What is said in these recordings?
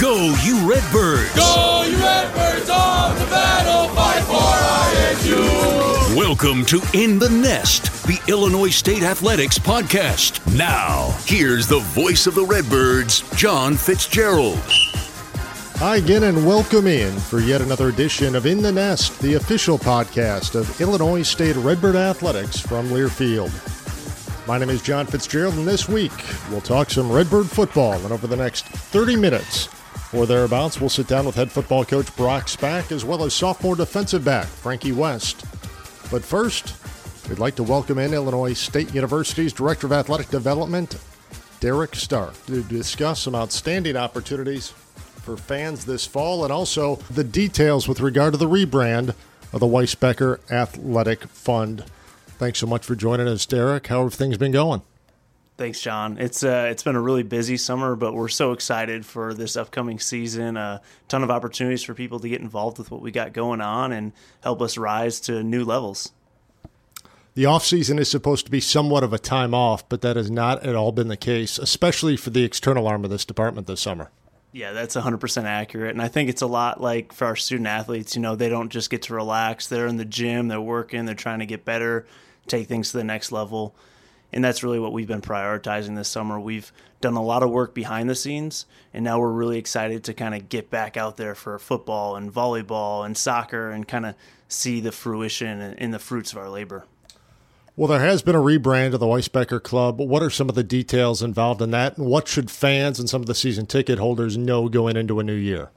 Go, you Redbirds! Go, you Redbirds on the battle, fight for ISU! Welcome to In the Nest, the Illinois State Athletics podcast. Now, here's the voice of the Redbirds, John Fitzgerald. Hi again, and welcome in for yet another edition of In the Nest, the official podcast of Illinois State Redbird Athletics from Learfield. My name is John Fitzgerald, and this week we'll talk some Redbird football. And over the next 30 minutes, or thereabouts, we'll sit down with head football coach Brock Spack as well as sophomore defensive back Franky West. But first, we'd like to welcome in Illinois State University's Director of Athletic Development, Derek Stark, to discuss some outstanding opportunities for fans this fall and also the details with regard to the rebrand of the Weisbecker Athletic Fund. Thanks so much for joining us, Derek. How have things been going? Thanks, John. It's uh, it's been a really busy summer, but we're so excited for this upcoming season. A ton of opportunities for people to get involved with what we got going on and help us rise to new levels. The off season is supposed to be somewhat of a time off, but that has not at all been the case, especially for the external arm of this department this summer. Yeah, that's 100% accurate. And I think it's a lot like for our student athletes, you know, they don't just get to relax. They're in the gym, they're working, they're trying to get better, take things to the next level and that's really what we've been prioritizing this summer. We've done a lot of work behind the scenes, and now we're really excited to kind of get back out there for football and volleyball and soccer and kind of see the fruition and the fruits of our labor. Well, there has been a rebrand of the Weisbecker Club. What are some of the details involved in that, and what should fans and some of the season ticket holders know going into a new year?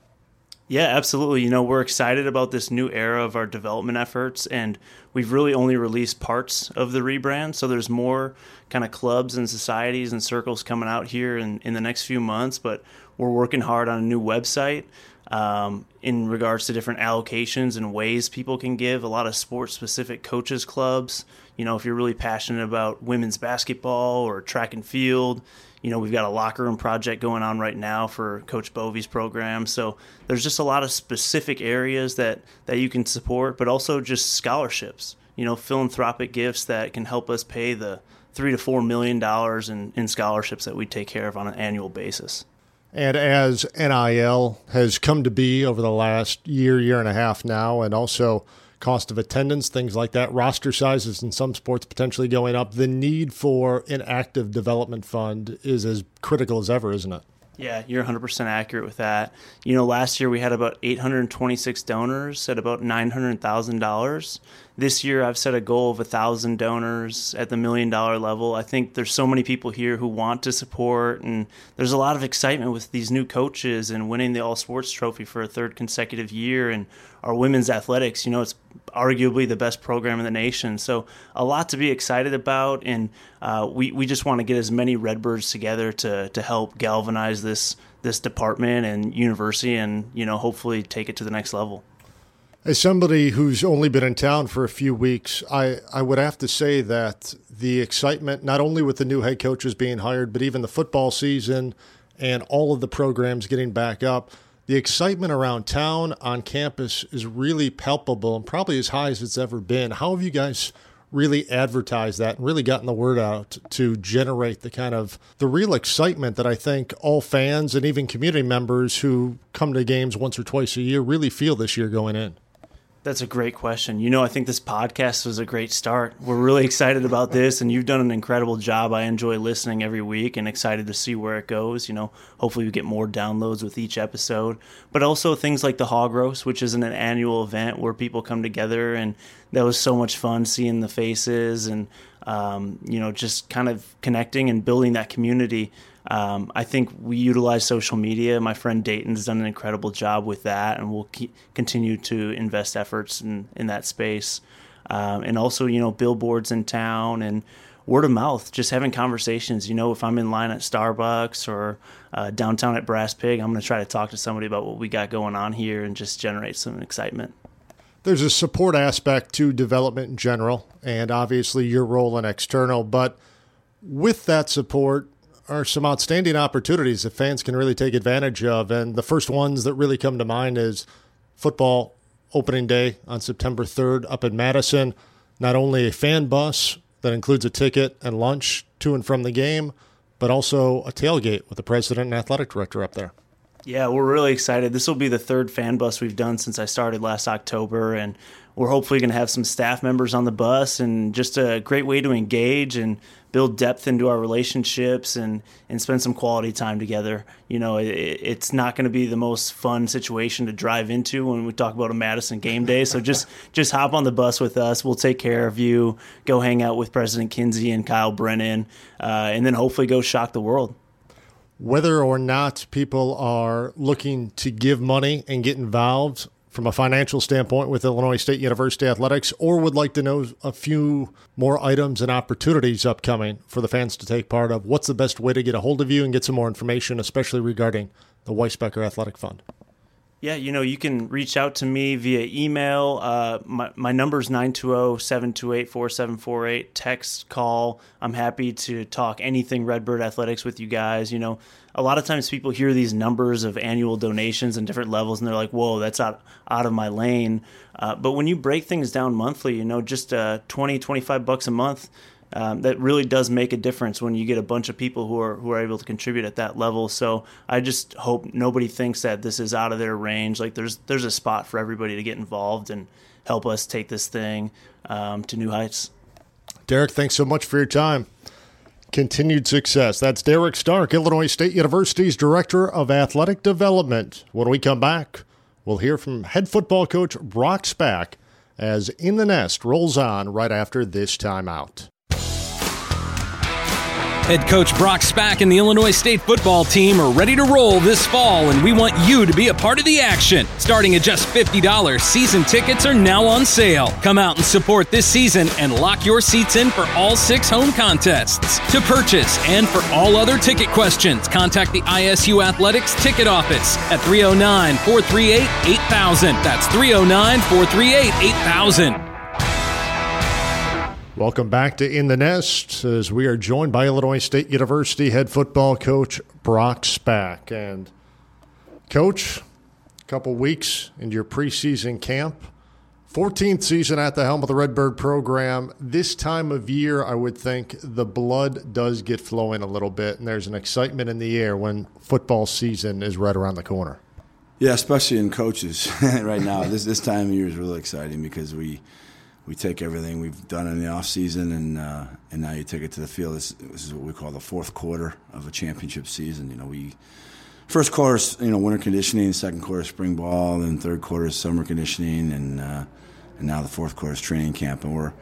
Yeah, absolutely. You know, we're excited about this new era of our development efforts, and we've really only released parts of the rebrand. So there's more kind of clubs and societies and circles coming out here in, in the next few months, but we're working hard on a new website um, in regards to different allocations and ways people can give. A lot of sports specific coaches clubs. You know, if you're really passionate about women's basketball or track and field, you know, we've got a locker room project going on right now for Coach Bovey's program. So there's just a lot of specific areas that, that you can support, but also just scholarships, you know, philanthropic gifts that can help us pay the three to four million dollars in, in scholarships that we take care of on an annual basis. And as NIL has come to be over the last year, year and a half now, and also cost of attendance, things like that, roster sizes in some sports potentially going up. The need for an active development fund is as critical as ever, isn't it? Yeah, you're 100% accurate with that. You know, last year we had about 826 donors at about $900,000. This year I've set a goal of a 1,000 donors at the million dollar level. I think there's so many people here who want to support, and there's a lot of excitement with these new coaches and winning the All Sports Trophy for a third consecutive year. And our women's athletics, you know, it's arguably the best program in the nation. So a lot to be excited about, and uh, we we just want to get as many Redbirds together to to help galvanize this this department and university, and you know, hopefully take it to the next level. As somebody who's only been in town for a few weeks, I, I would have to say that the excitement, not only with the new head coaches being hired, but even the football season and all of the programs getting back up, the excitement around town on campus is really palpable and probably as high as it's ever been. How have you guys really advertised that and really gotten the word out to generate the kind of the real excitement that I think all fans and even community members who come to games once or twice a year really feel this year going in? That's a great question. You know, I think this podcast was a great start. We're really excited about this, and you've done an incredible job. I enjoy listening every week and excited to see where it goes. You know, hopefully we get more downloads with each episode, but also things like the Hog Roast, which is an annual event where people come together, and that was so much fun seeing the faces and um, you know just kind of connecting and building that community. Um, I think we utilize social media. My friend Dayton's done an incredible job with that, and we'll keep, continue to invest efforts in, in that space. Um, and also, you know, billboards in town and word of mouth, just having conversations. You know, if I'm in line at Starbucks or uh, downtown at Brass Pig, I'm going to try to talk to somebody about what we got going on here and just generate some excitement. There's a support aspect to development in general, and obviously your role in external, but with that support, are some outstanding opportunities that fans can really take advantage of. And the first ones that really come to mind is football opening day on September 3rd up in Madison. Not only a fan bus that includes a ticket and lunch to and from the game, but also a tailgate with the president and athletic director up there. Yeah, we're really excited. This will be the third fan bus we've done since I started last October, and we're hopefully going to have some staff members on the bus and just a great way to engage and build depth into our relationships and and spend some quality time together. You know, it, it's not going to be the most fun situation to drive into when we talk about a Madison game day. So just just hop on the bus with us. We'll take care of you. Go hang out with President Kinzy and Kyle Brennan, uh, and then hopefully go shock the world whether or not people are looking to give money and get involved from a financial standpoint with Illinois State University Athletics, or would like to know a few more items and opportunities upcoming for the fans to take part of, what's the best way to get a hold of you and get some more information, especially regarding the Weisbecker Athletic Fund? Yeah, you know, you can reach out to me via email. Uh, my, my number is 920 728 4748. Text, call. I'm happy to talk anything Redbird Athletics with you guys. You know, a lot of times people hear these numbers of annual donations and different levels and they're like, whoa, that's out, out of my lane. Uh, but when you break things down monthly, you know, just uh, 20, 25 bucks a month um, that really does make a difference when you get a bunch of people who are who are able to contribute at that level. So I just hope nobody thinks that this is out of their range. Like there's there's a spot for everybody to get involved and help us take this thing um, to new heights. Derek, thanks so much for your time. Continued success. That's Derek Stark, Illinois State University's Director of Athletic Development. When we come back, we'll hear from head football coach Brock Spack as In the Nest rolls on right after this timeout. Head coach Brock Spack and the Illinois State football team are ready to roll this fall, and we want you to be a part of the action. Starting at just $50, season tickets are now on sale. Come out and support this season and lock your seats in for all six home contests. To purchase and for all other ticket questions, contact the ISU Athletics ticket office at 309 438 8000. That's 309 438 8000. Welcome back to In the Nest as we are joined by Illinois State University head football coach Brock Spack. And, coach, a couple weeks into your preseason camp, 14th season at the helm of the Redbird program. This time of year, I would think the blood does get flowing a little bit, and there's an excitement in the air when football season is right around the corner. Yeah, especially in coaches right now. This this time of year is really exciting because we we take everything we've done in the off season and uh, and now you take it to the field. This, this, is what we call the fourth quarter of a championship season. You know, we first quarter you know winter conditioning, second quarter spring ball, and third quarter summer conditioning, and uh, and now the fourth quarter is training camp, and we're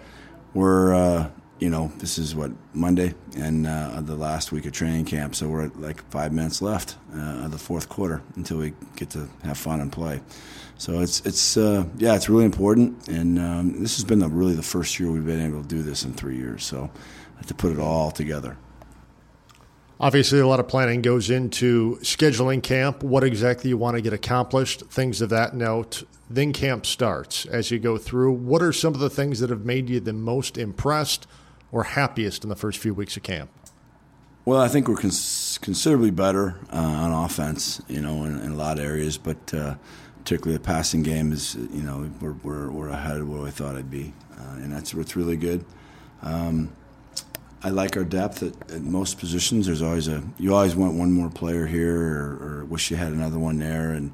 we're uh, you know this is what Monday and uh, the last week of training camp, so we're at like five minutes left uh, of the fourth quarter until we get to have fun and play. So it's it's uh, yeah, it's really important, and um, this has been the, really the first year we've been able to do this in three years. So to put it all together. Obviously, a lot of planning goes into scheduling camp, what exactly you want to get accomplished, things of that note. Then camp starts. As you go through, what are some of the things that have made you the most impressed or happiest in the first few weeks of camp? Well, I think we're cons- considerably better uh, on offense, you know, in, in, a lot of areas, but uh, particularly the passing game is, you know, we're, we're, we're ahead of where I thought I'd be, uh, and that's what's really good. Um, I like our depth at, at, most positions. There's always a you always want one more player here, or, or wish you had another one there, and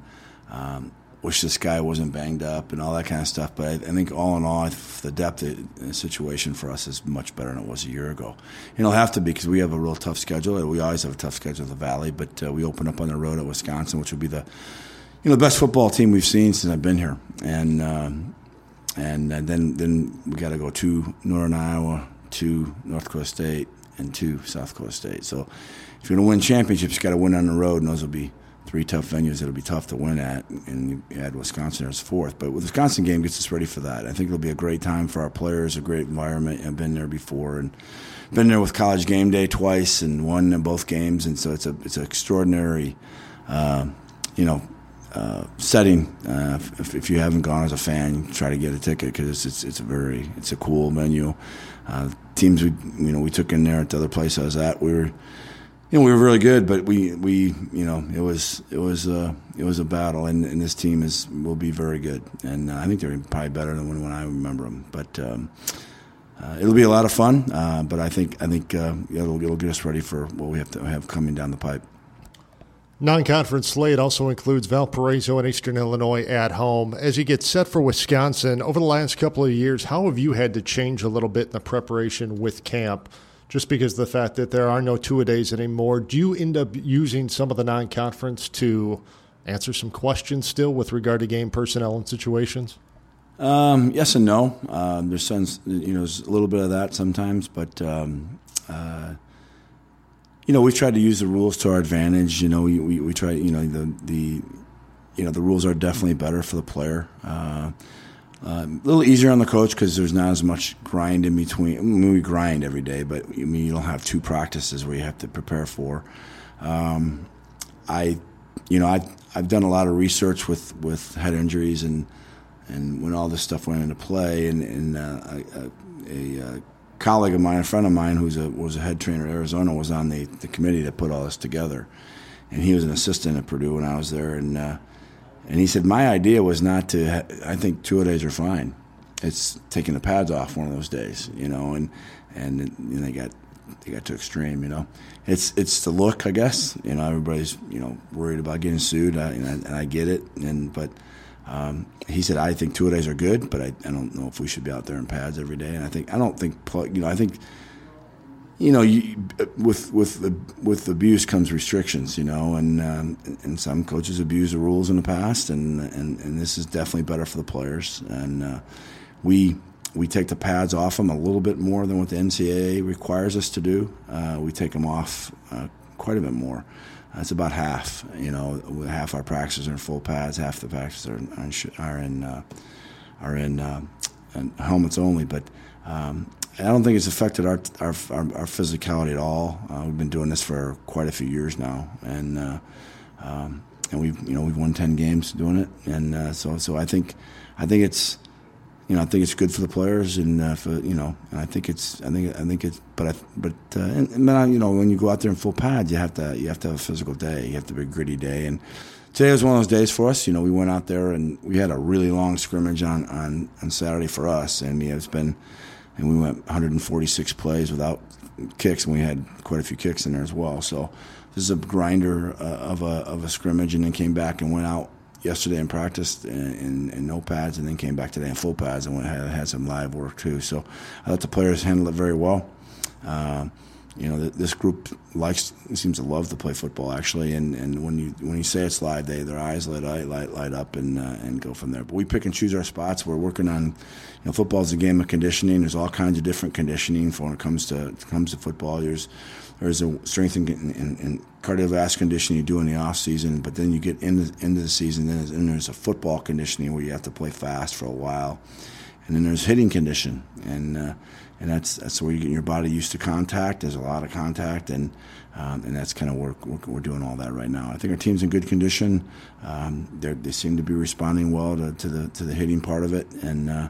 um, wish this guy wasn't banged up and all that kind of stuff. But I, I think all in all, the depth of the situation for us is much better than it was a year ago. And it'll have to be because we have a real tough schedule. We always have a tough schedule in the Valley, but uh, we open up on the road at Wisconsin, which will be the you know the best football team we've seen since I've been here, and uh, and, and then then we got to go to Northern Iowa, to North Dakota State, and to South Dakota State. So if you're going to win championships, you got to win on the road, and those will be three tough venues that'll be tough to win at, and you add Wisconsin as fourth. But with Wisconsin game gets us ready for that. I think it'll be a great time for our players, a great environment. I've been there before and been there with College Game Day twice and won in both games, and so it's a it's an extraordinary, uh, you know. Uh, setting. Uh, if, if, you haven't gone as a fan, try to get a ticket because it's, it's, it's a very it's a cool venue. Uh, teams we you know we took in there at the other place I was at, we were you know, we were really good, but we, we you know, it was it was uh, it was a battle, and, and this team is will be very good, and uh, I think they're probably better than when, when I remember them. But um, uh, it'll be a lot of fun, uh, but I think I think uh, it'll it'll get us ready for what we have to have coming down the pipe. Non-conference slate also includes Valparaiso and Eastern Illinois at home. As you get set for Wisconsin, over the last couple of years, how have you had to change a little bit in the preparation with camp? Just because of the fact that there are no two a days anymore. Do you end up using some of the non conference to answer some questions still with regard to game personnel and situations? Um, yes and no. Uh, there's some, you know, there's a little bit of that sometimes, but um, uh, you know, we've tried to use the rules to our advantage. You know, we, we, we try, you know, the the you know the rules are definitely better for the player. Uh, uh, a little easier on the coach because there's not as much grind in between. I mean, we grind every day, but I mean, you don't have two practices where you have to prepare for. Um, I, you know, I I've done a lot of research with, with head injuries and and when all this stuff went into play, and, and uh, a, a, a, colleague of mine, a friend of mine, who's a was a head trainer at Arizona, was on the, the committee that put all this together, and he was an assistant at Purdue when I was there, and. Uh, and he said, My idea was not to, ha- I think two days are fine. It's taking the pads off one of those days, you know, and, and, and they got they got too extreme, you know. It's it's the look, I guess. You know, everybody's you know worried about getting sued, I, and, I, and I get it. And but um, he said I think two days are good, but I, I don't know if we should be out there in pads every day. And I think I don't think you know I think you know, you, with with the, with abuse comes restrictions, you know, and um, and some coaches abuse the rules in the past, and and, and this is definitely better for the players, and uh, we we take the pads off them a little bit more than what the NCAA requires us to do. Uh, we take them off uh, quite a bit more. It's about half, you know, half our practices are in full pads, half the practices are in, are in, uh, are in, uh, in helmets only, but. Um, I don't think it's affected our our, our, our physicality at all. Uh, we've been doing this for quite a few years now, and uh, um, and we've you know we've won ten games doing it, and uh, so so I think I think it's you know I think it's good for the players and uh, for you know and I think it's I think I think it's but I, but uh, and, and you know when you go out there in full pads you have to you have to have a physical day. You have to be a gritty day. And today was one of those days for us. You know, we went out there and we had a really long scrimmage on, on, on Saturday for us, and it's been and we went 146 plays without kicks, and we had quite a few kicks in there as well. So this is a grinder uh, of a of a scrimmage, and then came back and went out yesterday and practiced in, in, in, no pads, and then came back today in full pads and went, had, had some live work too. So I thought the players handled it very well. Uh, you know, this group likes seems to love to play football actually, and, and when you when you say it's live, they their eyes light light light up and uh, and go from there. But we pick and choose our spots. We're working on, you know, football is a game of conditioning. There's all kinds of different conditioning for when it comes to comes to football. There's there's a strength and, and, and cardiovascular conditioning you do in the off season, but then you get into into the season, then and there's a football conditioning where you have to play fast for a while, and then there's hitting condition and. Uh, and that's that's where you get your body used to contact. There's a lot of contact, and um, and that's kind of where we're, doing all that right now. I think our team's in good condition. Um, they seem to be responding well to, to, the to the hitting part of it, and uh,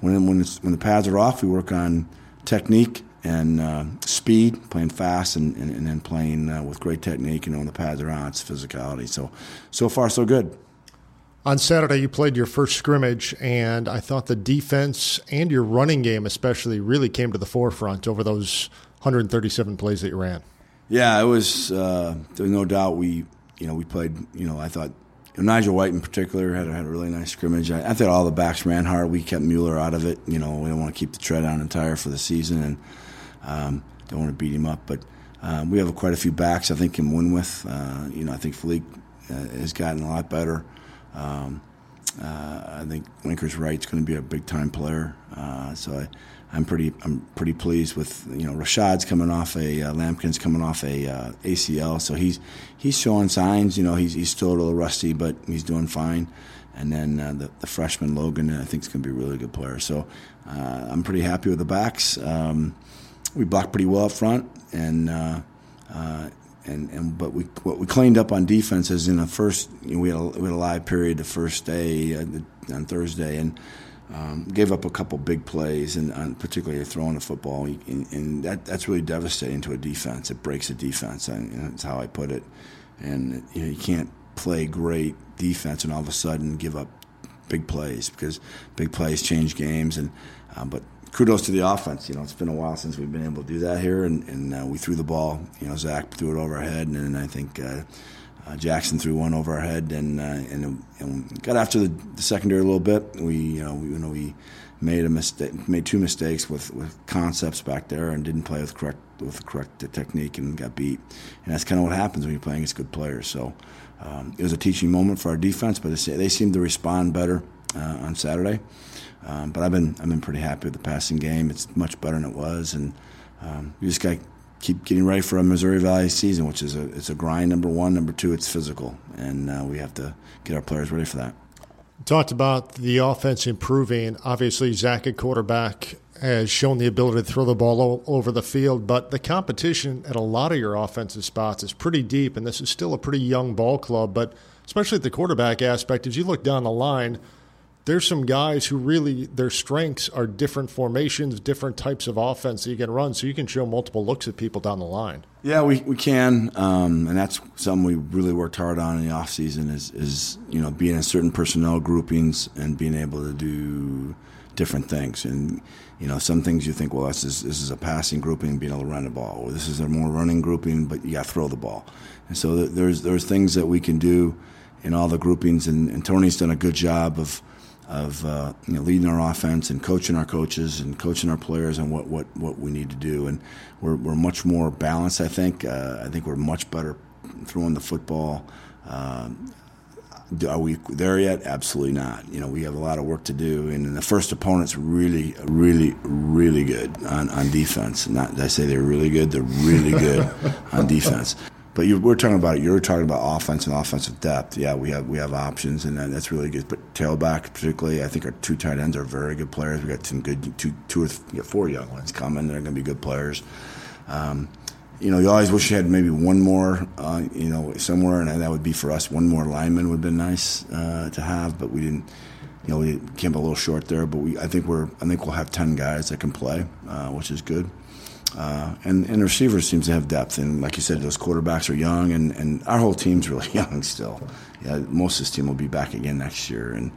when when when the pads are off, we work on technique and uh, speed, playing fast, and, and, and then playing uh, with great technique. And when the pads are on, it's physicality. So, so far, so good. On Saturday, you played your first scrimmage, and I thought the defense and your running game, especially, really came to the forefront over those 137 plays that you ran. Yeah, it was. Uh, there's no doubt we, you know, we played. You know, I thought Nigel White in particular had, had a really nice scrimmage. I, I, thought all the backs ran hard. We kept Mueller out of it. You know, we don't want to keep the tread on the tire for the season, and um, don't want to beat him up. But um, we have quite a few backs I think can win with. Uh, you know, I think Felipe uh, has gotten a lot better. Um, uh, I think Winker's right. It's going to be a big time player. Uh, so I, I'm pretty I'm pretty pleased with you know Rashad's coming off a uh, Lampkin's coming off a uh, ACL, so he's he's showing signs. You know he's he's still a little rusty, but he's doing fine. And then uh, the, the freshman Logan, I think is going to be a really good player. So uh, I'm pretty happy with the backs. Um, we blocked pretty well up front, and uh, and and but we what we cleaned up on defense is in the first you know, we had a, we had a live period the first day on Thursday and um, gave up a couple big plays, and, and particularly throwing the football, and, and, that that's really devastating to a defense. It breaks a defense, and that's how I put it. And you know, you can't play great defense and all of a sudden give up big plays because big plays change games. And uh, but kudos to the offense. You know, it's been a while since we've been able to do that here, and, and uh, we threw the ball. You know, Zach threw it over our head, and, I think. Uh, uh, Jackson threw one over our head and uh, and, and, got after the, the, secondary a little bit. We you know we, you know we made a mistake, made two mistakes with, with concepts back there, and didn't play with correct with the correct technique and got beat. And that's kind of what happens when you're playing against good players. So um, it was a teaching moment for our defense, but they seemed to respond better uh, on Saturday. Um, but I've been I've been pretty happy with the passing game. It's much better than it was, and um, we just got to keep getting ready for a Missouri Valley season, which is a it's a grind. Number one, number two, it's physical, and uh, we have to get our players ready for that. Talked about the offense improving. Obviously, Zach at quarterback has shown the ability to throw the ball all over the field, but the competition at a lot of your offensive spots is pretty deep, and this is still a pretty young ball club. But especially at the quarterback aspect, as you look down the line, there's some guys who really their strengths are different formations, different types of offense that you can run, so you can show multiple looks at people down the line. Yeah, we, we can, um, and that's something we really worked hard on in the off season is is you know being in certain personnel groupings and being able to do different things. And you know some things you think, well, this is this is a passing grouping, being able to run the ball, or this is a more running grouping, but you got to throw the ball. And so there's there's things that we can do in all the groupings, and, and Tony's done a good job of of uh, you know, leading our offense and coaching our coaches and coaching our players on what, what, what we need to do. And we're, we're much more balanced, I think. Uh, I think we're much better throwing the football. Uh, are we there yet? Absolutely not. You know, we have a lot of work to do, and the first opponent's really, really, really good on, on defense. Not I say they're really good; they're really good on defense. But you, we're talking about you're talking about offense and offensive depth. Yeah, we have we have options, and that's really good. But tailback, particularly, I think our two tight ends are very good players. We got some good two two or four young ones coming. They're going to be good players. Um, you know, you always wish you had maybe one more, uh, you know, somewhere, and that would be for us. One more lineman would have been nice uh, to have, but we didn't. You know, we came a little short there, but we I think we're I think we'll have ten guys that can play, uh, which is good. Uh, and and receivers seems to have depth, and like you said, those quarterbacks are young, and, and our whole team's really young still. Yeah, most of this team will be back again next year, and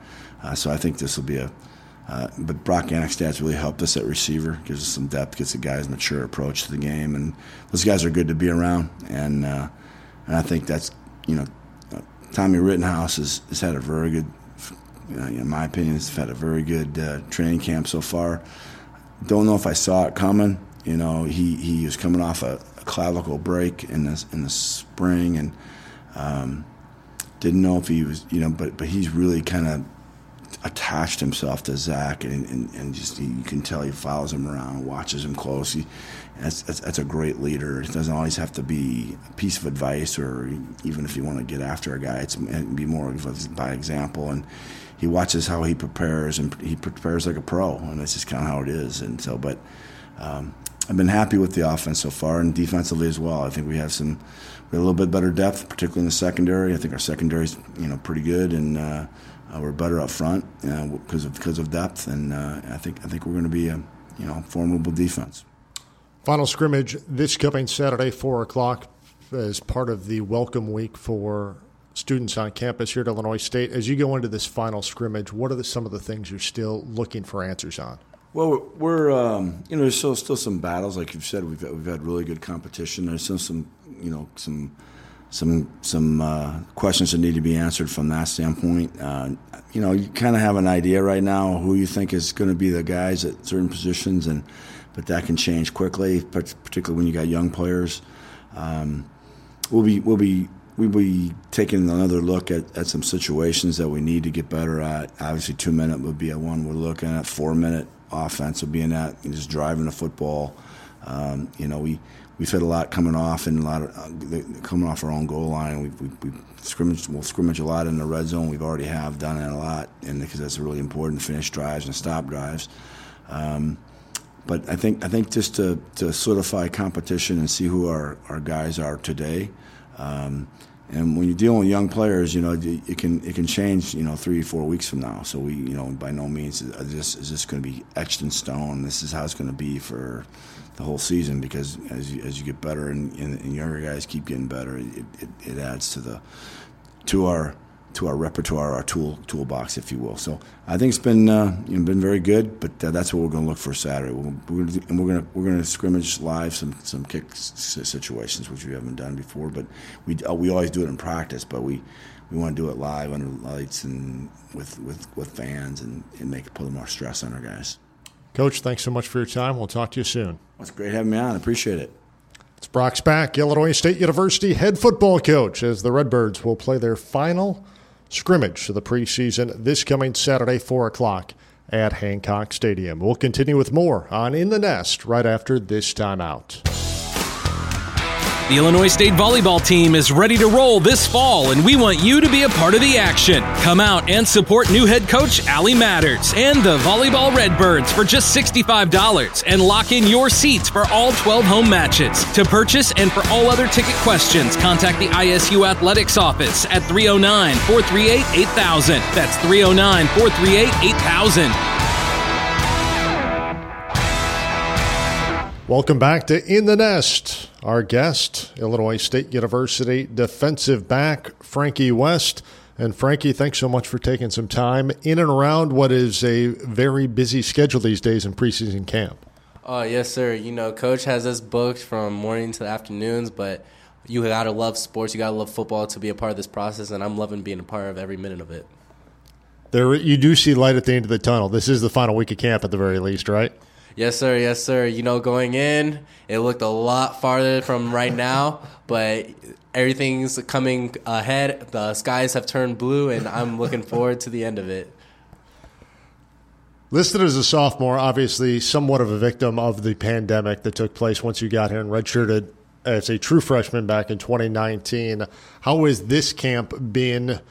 uh, so I think this will be a. Uh, but Brock Annexstad's really helped us at receiver, gives us some depth, gets the guys mature approach to the game, and those guys are good to be around, and uh, and I think that's you know, uh, Tommy Rittenhouse has, has had a very good, in my opinion, has had a very good uh, training camp so far. Don't know if I saw it coming you know, he, he was coming off a, a clavicle break in the in the spring, and um, didn't know if he was, you know, but but he's really kind of attached himself to Zach, and, and, and just he, you can tell he follows him around, watches him close. He, that's, that's, that's, a great leader. It doesn't always have to be a piece of advice, or even if you want to get after a guy, it's it can be more by example. And he watches how he prepares, and he prepares like a pro, and that's just kind of how it is. And so, but um, I've been happy with the offense so far and defensively as well. I think we have some we have a little bit better depth, particularly in the secondary. I think our secondary is you know pretty good and uh, we're better up front because uh, of because of depth. And uh, I think I think we're going to be a you know formidable defense. Final scrimmage this coming Saturday, 4 o'clock, as part of the welcome week for students on campus here at Illinois State. As you go into this final scrimmage, what are the, some of the things you're still looking for answers on? Well, we're um, you know there's still still some battles, like you've said. We've we've had really good competition. There's still some you know some some some uh, questions that need to be answered from that standpoint. Uh, you know, you kind of have an idea right now who you think is going to be the guys at certain positions, and but that can change quickly, particularly when you got young players. Um, we'll be we'll be we'll be taking another look at, at some situations that we need to get better at. Obviously, two minute would be a one we're looking at. Four minute offense of being in that, just driving the football. Um, you know, we we've had a lot coming off and a lot of uh, coming off our own goal line. We we, we scrimmage we'll scrimmage a lot in the red zone. We've already have done it a lot, and because that's really important, finish drives and stop drives. Um, but I think I think just to, to solidify competition and see who our, our guys are today. Um, and when you're dealing with young players, you know it can it can change. You know, three four weeks from now. So we, you know, by no means is this is this going to be etched in stone. This is how it's going to be for the whole season because as you, as you get better and, and, younger guys keep getting better, it, it, it adds to the to our to our repertoire, our tool toolbox, if you will. So I think it's been uh, you know, been very good, but uh, that's what we're going to look for Saturday. We're, we're gonna, and we're going to we're going to scrimmage live some some kick situations which we haven't done before, but we uh, we always do it in practice, but we. We want to do it live under lights and with, with, with fans and, and make it put more stress on our guys. Coach, thanks so much for your time. We'll talk to you soon. Well, it's great having me on. I appreciate it. It's Brock Spack, Illinois State University head football coach, as the Redbirds will play their final scrimmage of the preseason this coming Saturday, 4 o'clock at Hancock Stadium. We'll continue with more on In the Nest right after this timeout. The Illinois State volleyball team is ready to roll this fall, and we want you to be a part of the action. Come out and support new head coach Allie Matters and the Volleyball Redbirds for just $65 and lock in your seats for all 12 home matches. To purchase and for all other ticket questions, contact the ISU Athletics office at 309 438 8000. That's 309 438 8000. Welcome back to In the Nest. Our guest, Illinois State University defensive back Franky West. And Franky, thanks so much for taking some time in and around what is a very busy schedule these days in preseason camp. Oh, yes, sir. You know, coach has us booked from morning to afternoons, but you got to love sports. You got to love football to be a part of this process, and I'm loving being a part of every minute of it. There, you do see light at the end of the tunnel. This is the final week of camp at the very least, right? Yes, sir. Yes, sir. You know, going in, it looked a lot farther from right now, but everything's coming ahead. The skies have turned blue, and I'm looking forward to the end of it. Listed as a sophomore, obviously somewhat of a victim of the pandemic that took place once you got here and redshirted as a true freshman back in 2019. How has this camp been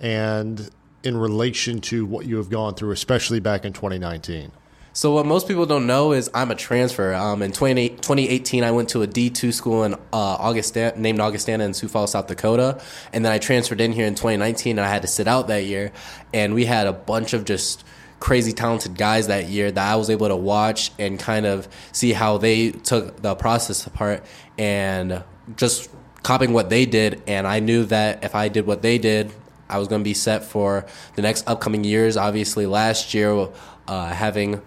and in relation to what you have gone through, especially back in 2019? So what most people don't know is I'm a transfer. Um, in 20, 2018, I went to a D2 school in uh, Augustin, named Augustana in Sioux Falls, South Dakota, and then I transferred in here in 2019, and I had to sit out that year. And we had a bunch of just crazy talented guys that year that I was able to watch and kind of see how they took the process apart and just copying what they did. And I knew that if I did what they did, I was going to be set for the next upcoming years. Obviously, last year uh, having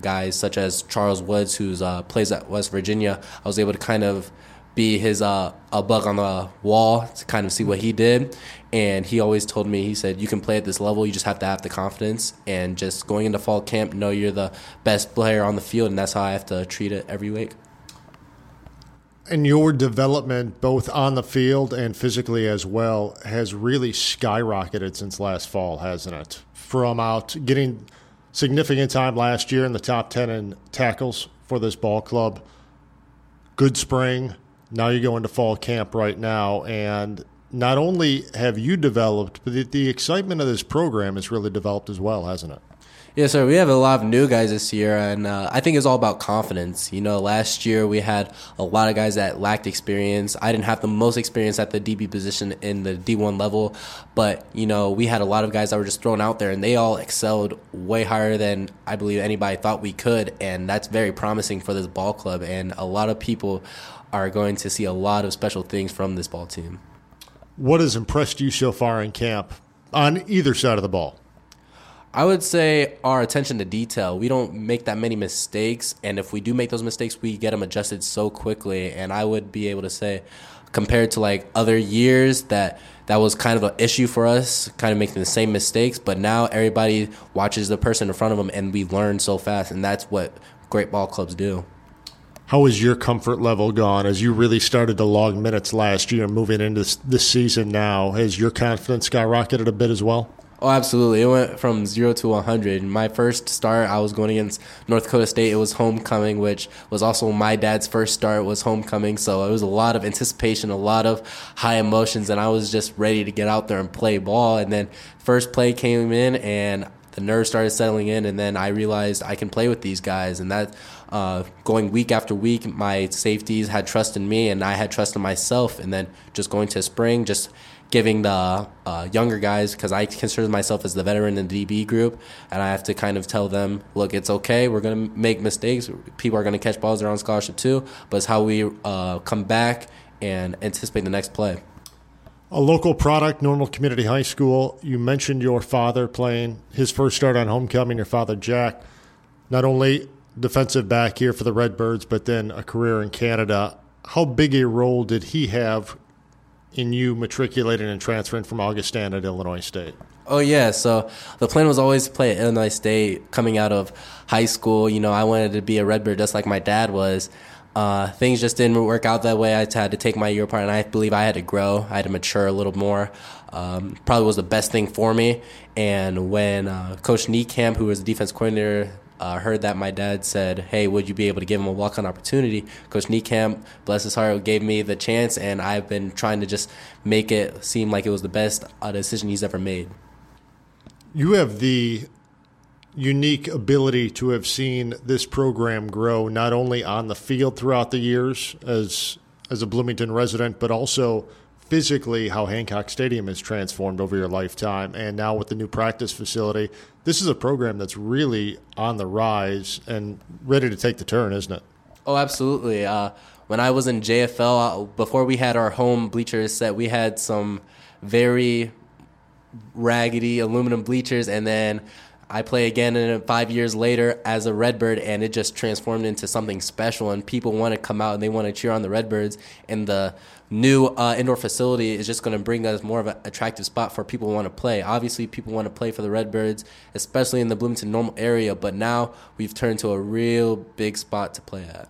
guys such as Charles Woods, who uh, plays at West Virginia, I was able to kind of be his uh, a bug on the wall to kind of see what he did. And he always told me, he said, you can play at this level. You just have to have the confidence and just going into fall camp, know you're the best player on the field, and that's how I have to treat it every week. And your development, both on the field and physically as well, has really skyrocketed since last fall, hasn't it? From out getting significant time last year in the top 10 in tackles for this ball club. Good spring. Now you go into fall camp right now. And not only have you developed, but the, the excitement of this program has really developed as well, hasn't it? Yes, so We have a lot of new guys this year, and uh, I think it's all about confidence. You know, last year we had a lot of guys that lacked experience. I didn't have the most experience at the DB position in the D1 level, but, you know, we had a lot of guys that were just thrown out there, and they all excelled way higher than I believe anybody thought we could, and that's very promising for this ball club, and a lot of people are going to see a lot of special things from this ball team. What has impressed you so far in camp on either side of the ball? I would say our attention to detail. We don't make that many mistakes, and if we do make those mistakes, we get them adjusted so quickly. And I would be able to say, compared to like other years, that that was kind of an issue for us, kind of making the same mistakes. But now everybody watches the person in front of them, and we learn so fast, and that's what great ball clubs do. How your comfort level gone as you really started to log minutes last year, moving into this season now? Has your confidence skyrocketed a bit as well? Oh, absolutely. It went from zero to 100. My first start, I was going against North Dakota State. It was homecoming, which was also my dad's first start was homecoming. So it was a lot of anticipation, a lot of high emotions, and I was just ready to get out there and play ball. And then first play came in, and the nerves started settling in, and then I realized I can play with these guys, and that uh, going week after week, my safeties had trust in me, and I had trust in myself, and then just going to spring, just giving the uh, younger guys because I consider myself as the veteran in the DB group, and I have to kind of tell them, look, it's okay. We're gonna make mistakes. People are gonna catch balls. They're on scholarship too, but it's how we uh, come back and anticipate the next play. A local product, Normal Community High School. You mentioned your father playing his first start on homecoming. Your father, Jack, not only defensive back here for the Redbirds, but then a career in Canada. How big a role did he have in you matriculating and transferring from Augustana to Illinois State? Oh yeah, so the plan was always to play at Illinois State. Coming out of high school, you know, I wanted to be a Redbird just like my dad was. Uh, things just didn't work out that way. I had to take my year apart, and I believe I had to grow. I had to mature a little more. Um, probably was the best thing for me. And when uh, Coach Niekamp, who was the defense coordinator uh, heard that my dad said, "Hey, would you be able to give him a walk-on opportunity?" Coach Niekamp, bless his heart, gave me the chance, and I've been trying to just make it seem like it was the best uh, decision he's ever made. You have the unique ability to have seen this program grow not only on the field throughout the years as as a Bloomington resident, but also physically how Hancock Stadium has transformed over your lifetime, and now with the new practice facility, this is a program that's really on the rise and ready to take the turn, isn't it? Oh, absolutely. Uh, when I was in JFL, uh, before we had our home bleachers set, we had some very raggedy aluminum bleachers, and then I play again in five years later as a Redbird, and it just transformed into something special. And people want to come out and they want to cheer on the Redbirds. And the new uh, indoor facility is just going to bring us more of an attractive spot for people want to play. Obviously, people want to play for the Redbirds, especially in the Bloomington normal area. But now we've turned to a real big spot to play at.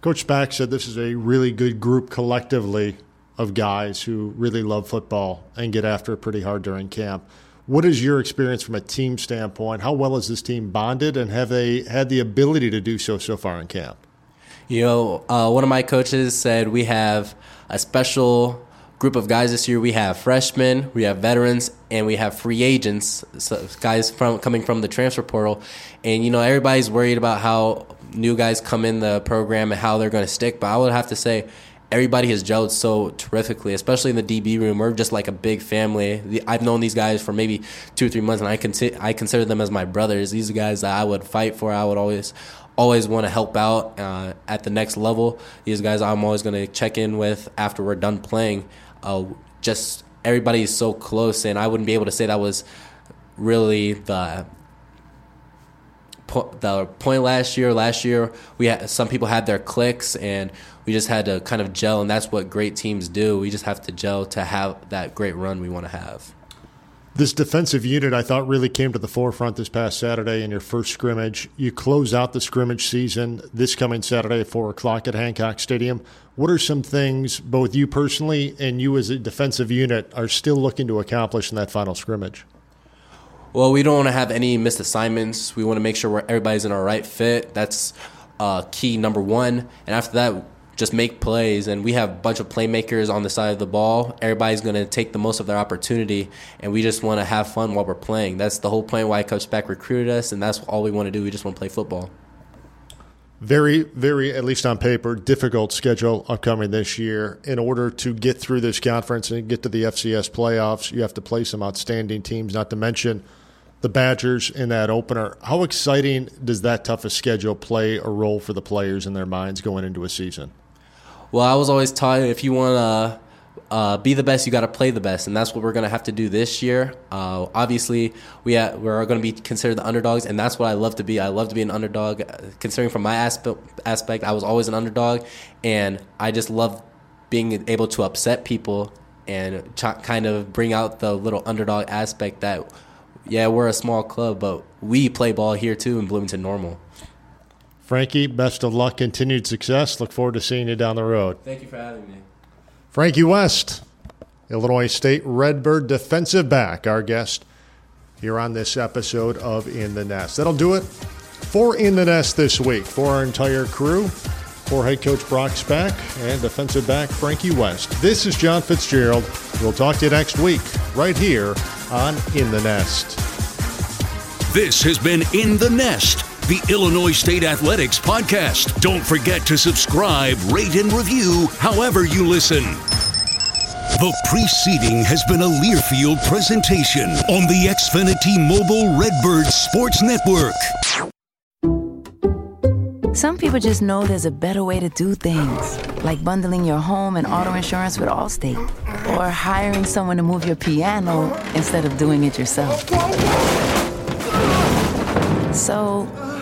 Coach Spack said this is a really good group collectively of guys who really love football and get after it pretty hard during camp. What is your experience from a team standpoint? How well is this team bonded, and have they had the ability to do so so far in camp? You know, uh, one of my coaches said we have a special group of guys this year. We have freshmen, we have veterans, and we have free agents, so guys from coming from the transfer portal. And you know, everybody's worried about how new guys come in the program and how they're going to stick. But I would have to say, everybody has gelled so terrifically, especially in the DB room. We're just like a big family. I've known these guys for maybe two or three months, and I consider I consider them as my brothers. These are guys that I would fight for. I would always always want to help out uh, at the next level. These guys I'm always going to check in with after we're done playing. Uh, just everybody is so close, and I wouldn't be able to say that was really the the point last year. Last year, we had some people had their clicks, and we just had to kind of gel, and that's what great teams do. We just have to gel to have that great run we want to have. This defensive unit, I thought, really came to the forefront this past Saturday in your first scrimmage. You close out the scrimmage season this coming Saturday at 4 o'clock at Hancock Stadium. What are some things, both you personally and you as a defensive unit, are still looking to accomplish in that final scrimmage? Well, we don't want to have any missed assignments. We want to make sure everybody's in our right fit. That's uh, key number one. And after that, just make plays. And we have a bunch of playmakers on the side of the ball. Everybody's going to take the most of their opportunity, and we just want to have fun while we're playing. That's the whole point why Coach Spack recruited us, and that's all we want to do. We just want to play football. Very, very, at least on paper, difficult schedule upcoming this year. In order to get through this conference and get to the FCS playoffs, you have to play some outstanding teams, not to mention the Badgers in that opener. How exciting does that toughest schedule play a role for the players in their minds going into a season? Well, I was always taught if you want to uh, be the best, you got to play the best, and that's what we're going to have to do this year. Uh, obviously, we ha- we're going to be considered the underdogs, and that's what I love to be. I love to be an underdog. Considering from my aspect, aspect, I was always an underdog, and I just love being able to upset people and ch- kind of bring out the little underdog aspect that, yeah, we're a small club, but we play ball here too in Bloomington Normal. Franky, best of luck, continued success. Look forward to seeing you down the road. Thank you for having me. Franky West, Illinois State Redbird defensive back, our guest here on this episode of In the Nest. That'll do it for In the Nest this week. For our entire crew, for head coach Brock Spack and defensive back Franky West. This is John Fitzgerald. We'll talk to you next week, right here on In the Nest. This has been In the Nest, the Illinois State Athletics podcast. Don't forget to subscribe, rate, and review however you listen. The preceding has been a Learfield presentation on the Xfinity Mobile Redbird Sports Network. Some people just know there's a better way to do things, like bundling your home and auto insurance with Allstate, or hiring someone to move your piano instead of doing it yourself. So,